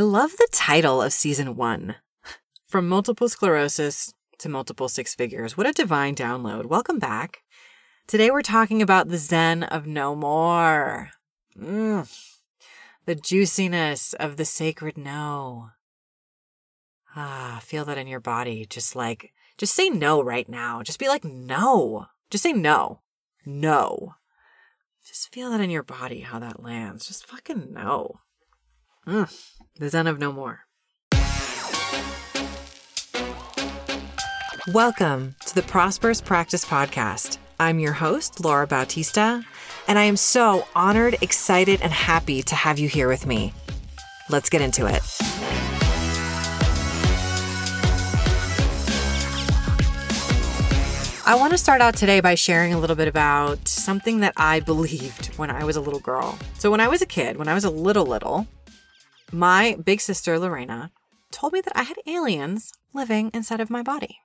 I love the title of season one From Multiple Sclerosis to Multiple Six Figures. What a divine download. Welcome back. Today we're talking about the Zen of no more. Mm. The juiciness of the sacred no. Ah, feel that in your body. Just like, just say no right now. Just be like, no. Just say no. No. Just feel that in your body, how that lands. Just fucking no. Mm. The Zen of no more. Welcome to the Prosperous Practice Podcast. I'm your host, Laura Bautista, and I am so honored, excited, and happy to have you here with me. Let's get into it. I want to start out today by sharing a little bit about something that I believed when I was a little girl. So, when I was a kid, when I was a little, little, my big sister, Lorena, told me that I had aliens living inside of my body.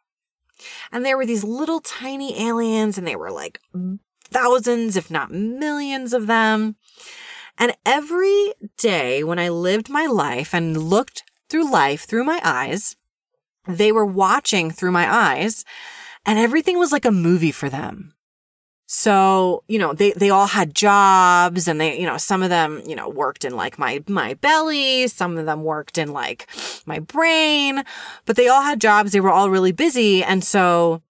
And there were these little tiny aliens, and they were like thousands, if not millions of them. And every day when I lived my life and looked through life through my eyes, they were watching through my eyes and everything was like a movie for them. So, you know, they, they all had jobs and they, you know, some of them, you know, worked in like my, my belly. Some of them worked in like my brain, but they all had jobs. They were all really busy. And so,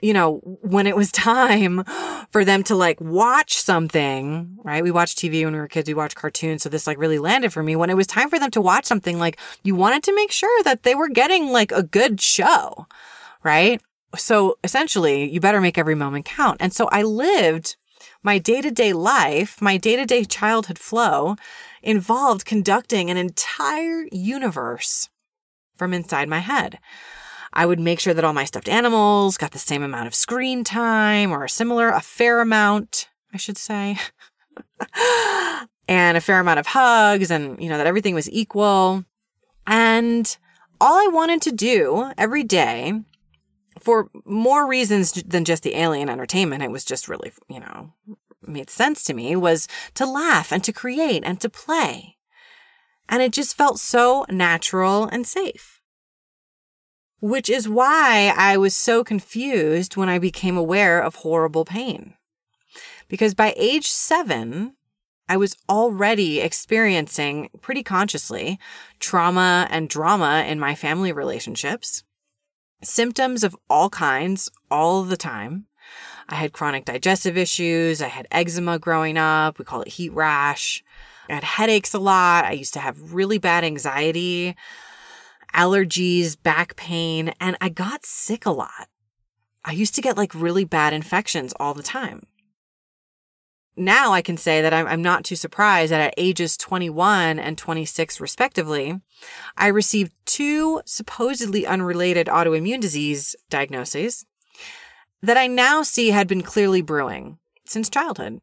you know, when it was time for them to like watch something, right? We watched TV when we were kids, we watched cartoons. So this like really landed for me. When it was time for them to watch something, like you wanted to make sure that they were getting like a good show, right? So essentially, you better make every moment count. And so I lived my day to day life, my day to day childhood flow involved conducting an entire universe from inside my head. I would make sure that all my stuffed animals got the same amount of screen time or a similar, a fair amount, I should say, and a fair amount of hugs and, you know, that everything was equal. And all I wanted to do every day for more reasons than just the alien entertainment. It was just really, you know, made sense to me was to laugh and to create and to play. And it just felt so natural and safe. Which is why I was so confused when I became aware of horrible pain. Because by age seven, I was already experiencing pretty consciously trauma and drama in my family relationships symptoms of all kinds all the time. I had chronic digestive issues. I had eczema growing up. We call it heat rash. I had headaches a lot. I used to have really bad anxiety, allergies, back pain, and I got sick a lot. I used to get like really bad infections all the time now I can say that I'm, not too surprised that at ages 21 and 26, respectively, I received two supposedly unrelated autoimmune disease diagnoses that I now see had been clearly brewing since childhood,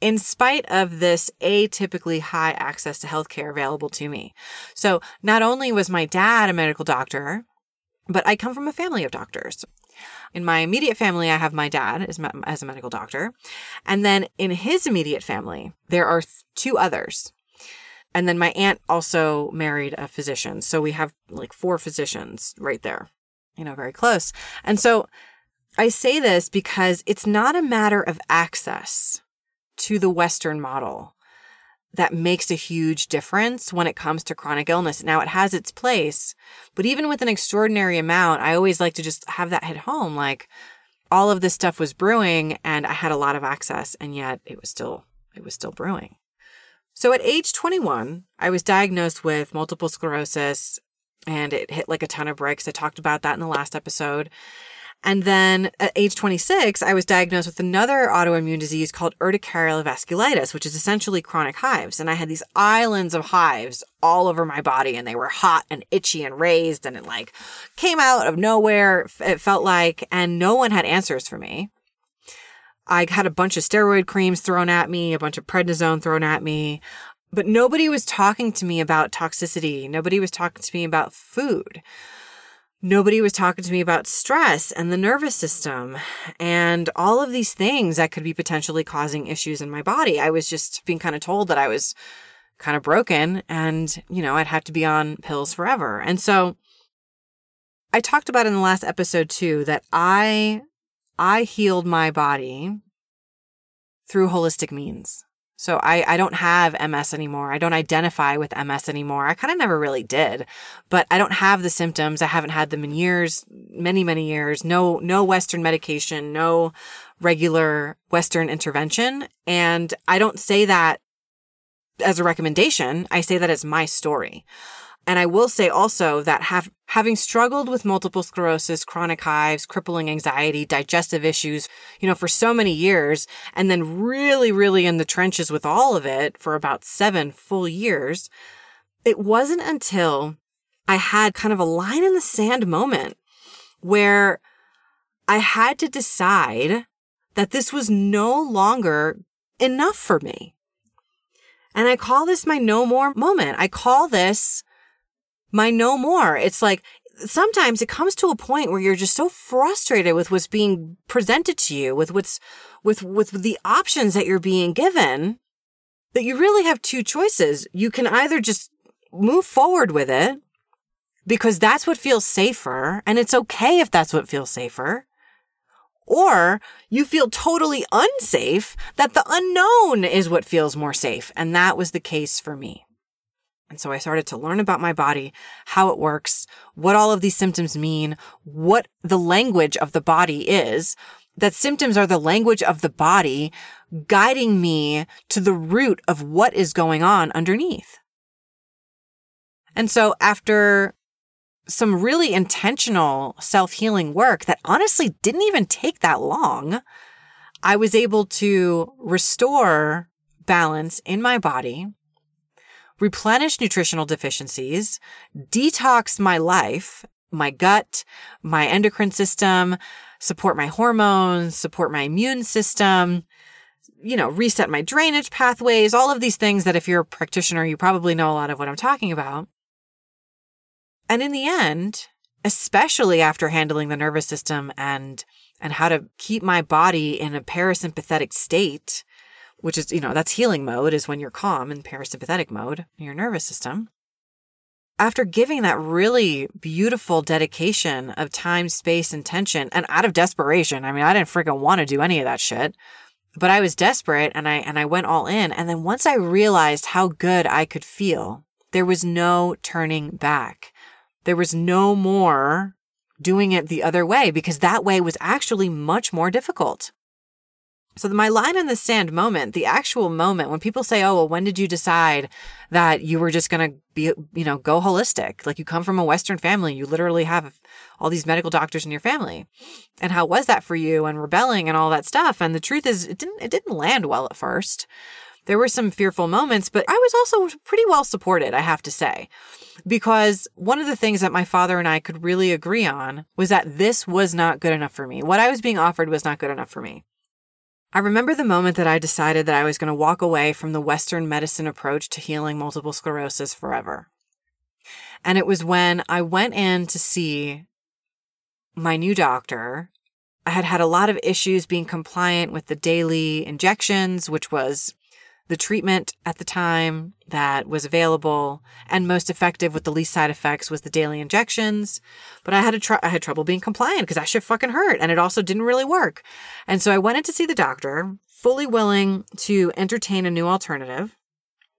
in spite of this atypically high access to healthcare available to me. So not only was my dad a medical doctor, but I come from a family of doctors. In my immediate family, I have my dad as, as a medical doctor. And then in his immediate family, there are two others. And then my aunt also married a physician. So we have like four physicians right there, you know, very close. And so I say this because it's not a matter of access to the Western model that makes a huge difference when it comes to chronic illness. Now, it has its place, but even with an extraordinary amount, I always like to just have that hit home. Like all of this stuff was brewing and I had a lot of access, and yet it was still, it was still brewing. So at age 21, I was diagnosed with multiple sclerosis and it hit like a ton of bricks. I talked about that in the last episode. And then at age 26, I was diagnosed with another autoimmune disease called urticarial vasculitis, which is essentially chronic hives. And I had these islands of hives all over my body and they were hot and itchy and raised and it like came out of nowhere. It felt like, and no one had answers for me. I had a bunch of steroid creams thrown at me, a bunch of prednisone thrown at me, but nobody was talking to me about toxicity. Nobody was talking to me about food nobody was talking to me about stress and the nervous system and all of these things that could be potentially causing issues in my body. I was just being kind of told that I was kind of broken and, you know, I'd have to be on pills forever. And so I talked about in the last episode too that I I healed my body through holistic means. So I, I don't have MS anymore. I don't identify with MS anymore. I kind of never really did, but I don't have the symptoms. I haven't had them in years, many, many years. No, no Western medication, no regular Western intervention. And I don't say that as a recommendation. I say that as my story. And I will say also that have, having struggled with multiple sclerosis, chronic hives, crippling anxiety, digestive issues, you know, for so many years, and then really, really in the trenches with all of it for about seven full years, it wasn't until I had kind of a line in the sand moment where I had to decide that this was no longer enough for me. And I call this my no more moment. I call this my no more. It's like sometimes it comes to a point where you're just so frustrated with what's being presented to you, with what's, with, with the options that you're being given that you really have two choices. You can either just move forward with it because that's what feels safer. And it's okay if that's what feels safer. Or you feel totally unsafe that the unknown is what feels more safe. And that was the case for me. And so I started to learn about my body, how it works, what all of these symptoms mean, what the language of the body is, that symptoms are the language of the body guiding me to the root of what is going on underneath. And so after some really intentional self healing work that honestly didn't even take that long, I was able to restore balance in my body replenish nutritional deficiencies, detox my life, my gut, my endocrine system, support my hormones, support my immune system, you know, reset my drainage pathways, all of these things that if you're a practitioner, you probably know a lot of what I'm talking about. And in the end, especially after handling the nervous system and and how to keep my body in a parasympathetic state, which is, you know, that's healing mode is when you're calm in parasympathetic mode in your nervous system. After giving that really beautiful dedication of time, space, and tension, and out of desperation, I mean, I didn't freaking want to do any of that shit, but I was desperate and I, and I went all in. And then once I realized how good I could feel, there was no turning back. There was no more doing it the other way because that way was actually much more difficult. So my line in the sand moment, the actual moment when people say, "Oh, well, when did you decide that you were just going to be, you know, go holistic? Like you come from a western family, you literally have all these medical doctors in your family. And how was that for you and rebelling and all that stuff?" And the truth is it didn't it didn't land well at first. There were some fearful moments, but I was also pretty well supported, I have to say. Because one of the things that my father and I could really agree on was that this was not good enough for me. What I was being offered was not good enough for me. I remember the moment that I decided that I was going to walk away from the Western medicine approach to healing multiple sclerosis forever. And it was when I went in to see my new doctor. I had had a lot of issues being compliant with the daily injections, which was the treatment at the time that was available and most effective with the least side effects was the daily injections. But I had a tr- I had trouble being compliant because that shit fucking hurt and it also didn't really work. And so I went in to see the doctor, fully willing to entertain a new alternative.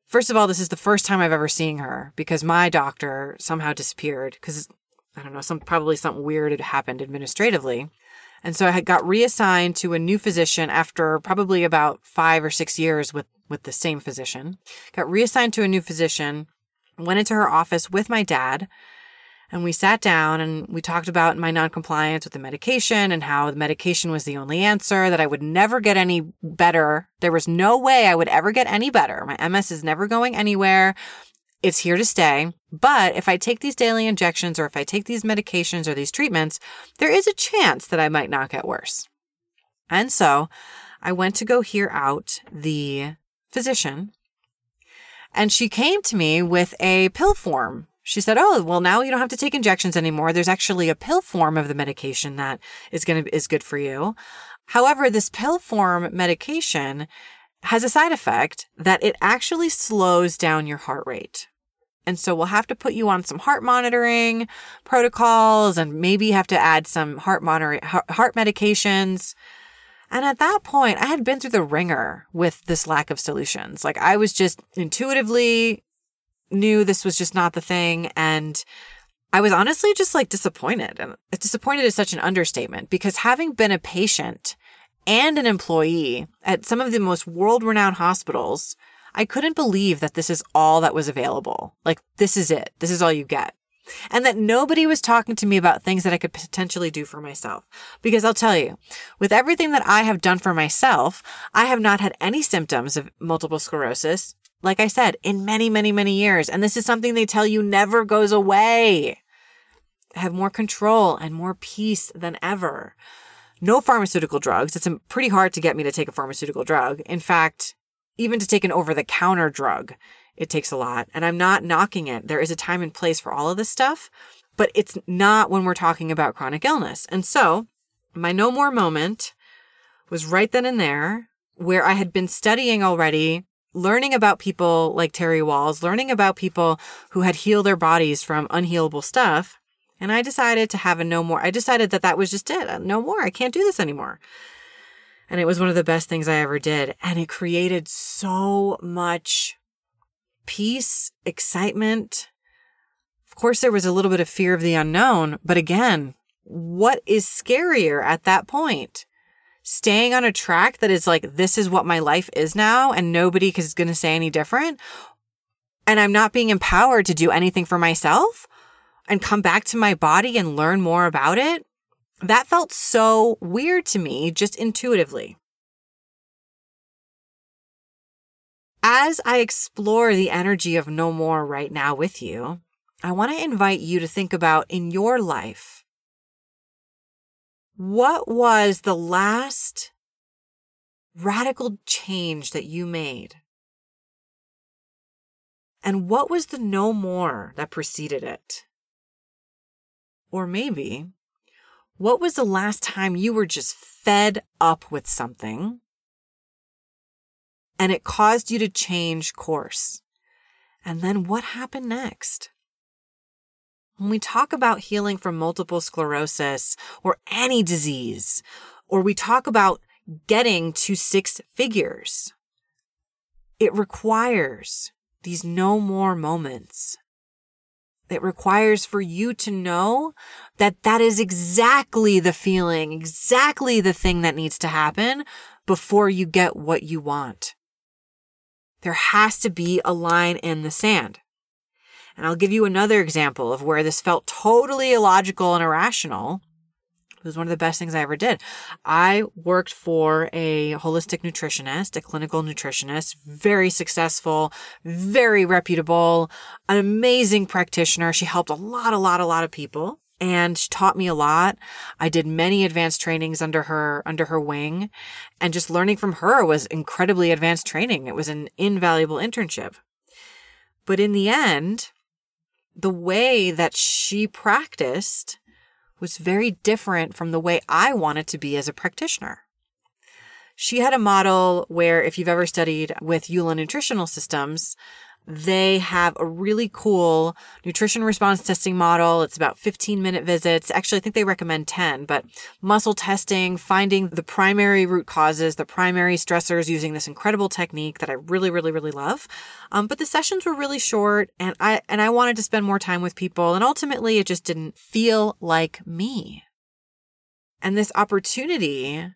First of all, this is the first time I've ever seen her because my doctor somehow disappeared because I don't know, some probably something weird had happened administratively. And so I had got reassigned to a new physician after probably about five or six years with, with the same physician. Got reassigned to a new physician, went into her office with my dad, and we sat down and we talked about my noncompliance with the medication and how the medication was the only answer, that I would never get any better. There was no way I would ever get any better. My MS is never going anywhere. It's here to stay. But if I take these daily injections or if I take these medications or these treatments, there is a chance that I might not get worse. And so I went to go hear out the physician and she came to me with a pill form. She said, "Oh, well now you don't have to take injections anymore. There's actually a pill form of the medication that is going to is good for you. However, this pill form medication has a side effect that it actually slows down your heart rate. And so we'll have to put you on some heart monitoring protocols and maybe have to add some heart monitor heart medications. And at that point, I had been through the ringer with this lack of solutions. Like I was just intuitively knew this was just not the thing and I was honestly just like disappointed. And disappointed is such an understatement because having been a patient and an employee at some of the most world renowned hospitals, I couldn't believe that this is all that was available. Like, this is it. This is all you get. And that nobody was talking to me about things that I could potentially do for myself. Because I'll tell you, with everything that I have done for myself, I have not had any symptoms of multiple sclerosis, like I said, in many, many, many years. And this is something they tell you never goes away. Have more control and more peace than ever no pharmaceutical drugs. It's pretty hard to get me to take a pharmaceutical drug. In fact, even to take an over the counter drug, it takes a lot. And I'm not knocking it. There is a time and place for all of this stuff, but it's not when we're talking about chronic illness. And so my no more moment was right then and there where I had been studying already, learning about people like Terry Wahls, learning about people who had healed their bodies from unhealable stuff. And I decided to have a no more. I decided that that was just it. Uh, no more. I can't do this anymore. And it was one of the best things I ever did. And it created so much peace, excitement. Of course, there was a little bit of fear of the unknown. But again, what is scarier at that point? Staying on a track that is like, this is what my life is now, and nobody is going to say any different. And I'm not being empowered to do anything for myself and come back to my body and learn more about it, that felt so weird to me just intuitively. As I explore the energy of no more right now with you, I want to invite you to think about in your life what was the last radical change that you made? And what was the no more that preceded it? Or maybe, what was the last time you were just fed up with something and it caused you to change course? And then what happened next? When we talk about healing from multiple sclerosis or any disease, or we talk about getting to six figures, it requires these no more moments it requires for you to know that that is exactly the feeling, exactly the thing that needs to happen before you get what you want. There has to be a line in the sand. And I'll give you another example of where this felt totally illogical and irrational it was one of the best things I ever did. I worked for a holistic nutritionist, a clinical nutritionist, very successful, very reputable, an amazing practitioner. She helped a lot, a lot, a lot of people and she taught me a lot. I did many advanced trainings under her under her wing and just learning from her was incredibly advanced training. It was an invaluable internship. But in the end, the way that she practiced was very different from the way I wanted to be as a practitioner. She had a model where, if you've ever studied with Ulan nutritional systems, they have a really cool nutrition response testing model. It's about 15 minute visits. Actually, I think they recommend 10, but muscle testing, finding the primary root causes, the primary stressors using this incredible technique that I really, really, really love. Um, but the sessions were really short and I, and I wanted to spend more time with people. And ultimately it just didn't feel like me. And this opportunity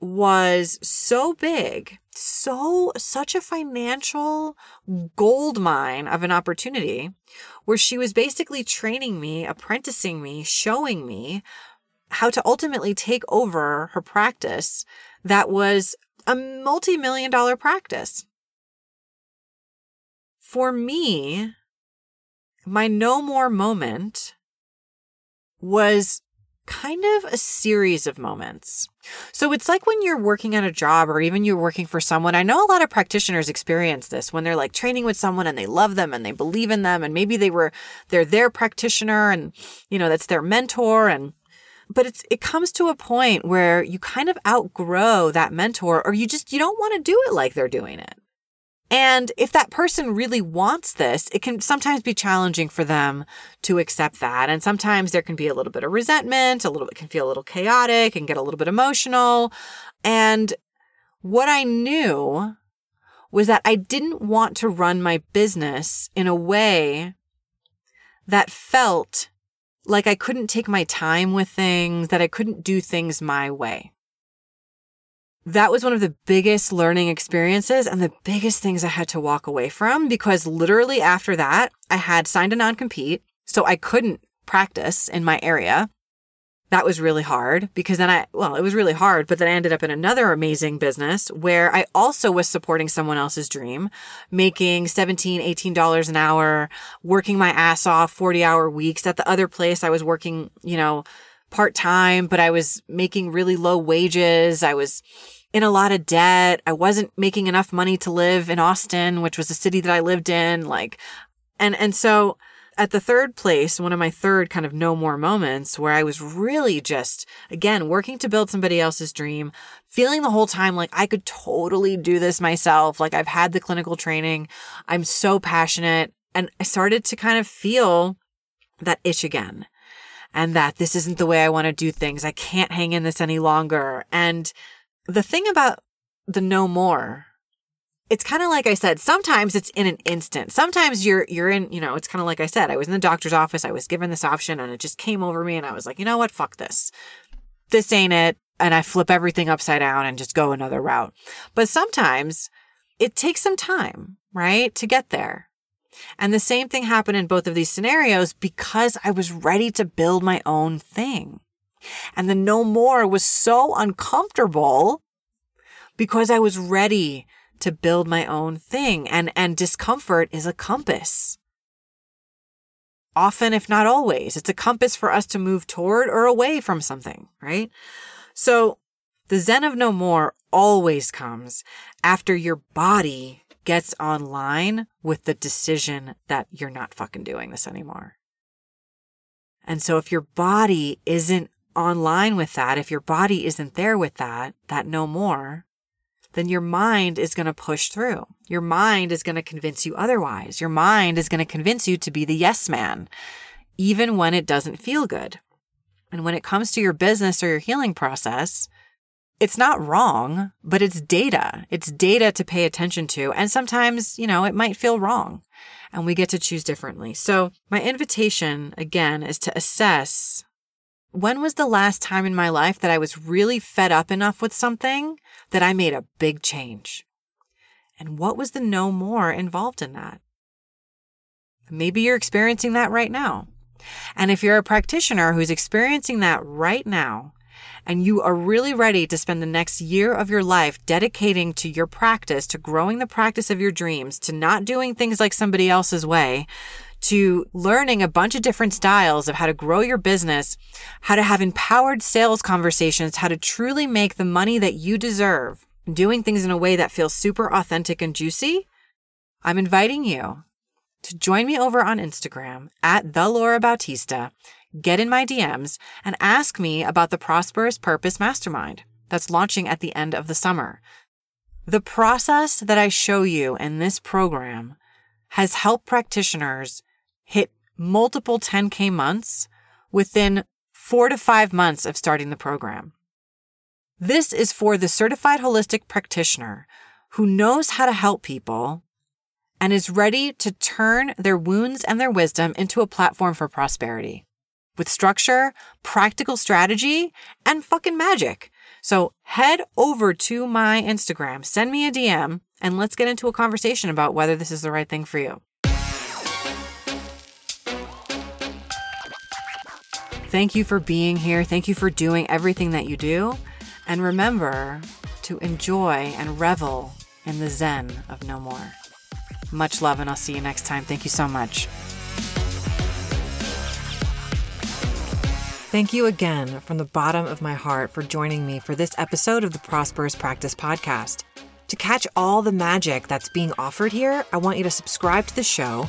was so big, so such a financial gold mine of an opportunity where she was basically training me, apprenticing me, showing me how to ultimately take over her practice that was a multi-million dollar practice. For me, my no more moment was kind of a series of moments. So it's like when you're working on a job or even you're working for someone. I know a lot of practitioners experience this when they're like training with someone and they love them and they believe in them and maybe they were they're their practitioner and you know that's their mentor and but it's it comes to a point where you kind of outgrow that mentor or you just you don't want to do it like they're doing it. And if that person really wants this, it can sometimes be challenging for them to accept that. And sometimes there can be a little bit of resentment, a little bit can feel a little chaotic and get a little bit emotional. And what I knew was that I didn't want to run my business in a way that felt like I couldn't take my time with things, that I couldn't do things my way that was one of the biggest learning experiences and the biggest things I had to walk away from because literally after that, I had signed a non compete. So I couldn't practice in my area. That was really hard because then I, well, it was really hard, but then I ended up in another amazing business where I also was supporting someone else's dream, making $17, $18 an hour, working my ass off 40 hour weeks. At the other place, I was working, you know, part time, but I was making really low wages. I was in a lot of debt. I wasn't making enough money to live in Austin, which was a city that I lived in. Like, and, and so at the third place, one of my third kind of no more moments where I was really just, again, working to build somebody else's dream, feeling the whole time like I could totally do this myself. Like I've had the clinical training. I'm so passionate. And I started to kind of feel that itch again and that this isn't the way I want to do things. I can't hang in this any longer. And the thing about the no more it's kind of like I said, sometimes it's in an instant. Sometimes you're you're in, you know, it's kind of like I said, I was in the doctor's office, I was given this option and it just came over me and I was like, "You know what? Fuck this. This ain't it." And I flip everything upside down and just go another route. But sometimes it takes some time, right? To get there. And the same thing happened in both of these scenarios because I was ready to build my own thing. And the no more was so uncomfortable because I was ready to build my own thing. And, and discomfort is a compass. Often, if not always, it's a compass for us to move toward or away from something, right? So the Zen of no more always comes after your body gets online with the decision that you're not fucking doing this anymore. And so if your body isn't online with that, if your body isn't there with that, that no more, then your mind is going to push through. Your mind is going to convince you otherwise. Your mind is going to convince you to be the yes man, even when it doesn't feel good. And when it comes to your business or your healing process, it's not wrong, but it's data. It's data to pay attention to. And sometimes, you know, it might feel wrong and we get to choose differently. So my invitation again is to assess when was the last time in my life that I was really fed up enough with something that I made a big change? And what was the no more involved in that? Maybe you're experiencing that right now. And if you're a practitioner who's experiencing that right now, and you are really ready to spend the next year of your life dedicating to your practice, to growing the practice of your dreams, to not doing things like somebody else's way, to learning a bunch of different styles of how to grow your business, how to have empowered sales conversations, how to truly make the money that you deserve, doing things in a way that feels super authentic and juicy, I'm inviting you to join me over on Instagram at the Laura Bautista, get in my DMs, and ask me about the Prosperous Purpose Mastermind that's launching at the end of the summer. The process that I show you in this program has helped practitioners hit multiple 10K months within four to five months of starting the program. This is for the certified holistic practitioner who knows how to help people and is ready to turn their wounds and their wisdom into a platform for prosperity with structure, practical strategy, and fucking magic. So head over to my Instagram, send me a DM, and let's get into a conversation about whether this is the right thing for you. Thank you for being here. Thank you for doing everything that you do. And remember to enjoy and revel in the zen of no more. Much love, and I'll see you next time. Thank you so much. Thank you again from the bottom of my heart for joining me for this episode of the Prosperous Practice Podcast. To catch all the magic that's being offered here, I want you to subscribe to the show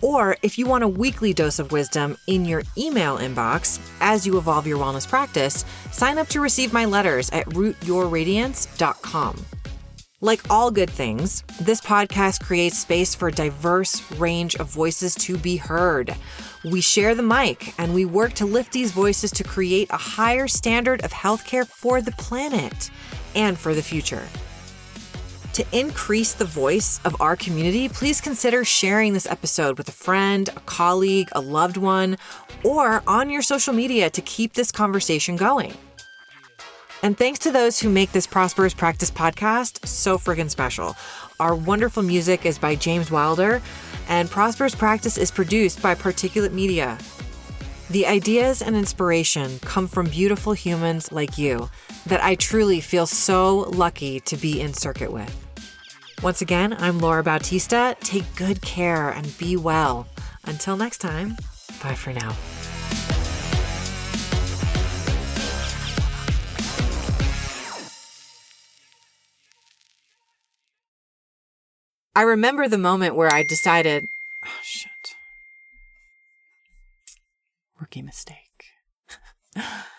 Or if you want a weekly dose of wisdom in your email inbox as you evolve your wellness practice, sign up to receive my letters at rootyourradiance.com. Like all good things, this podcast creates space for a diverse range of voices to be heard. We share the mic and we work to lift these voices to create a higher standard of healthcare for the planet and for the future. To increase the voice of our community, please consider sharing this episode with a friend, a colleague, a loved one, or on your social media to keep this conversation going. And thanks to those who make this Prosperous Practice podcast so friggin' special. Our wonderful music is by James Wilder, and Prosperous Practice is produced by Particulate Media. The ideas and inspiration come from beautiful humans like you that I truly feel so lucky to be in circuit with. Once again, I'm Laura Bautista. Take good care and be well. Until next time, bye for now. I remember the moment where I decided, oh shit, rookie mistake.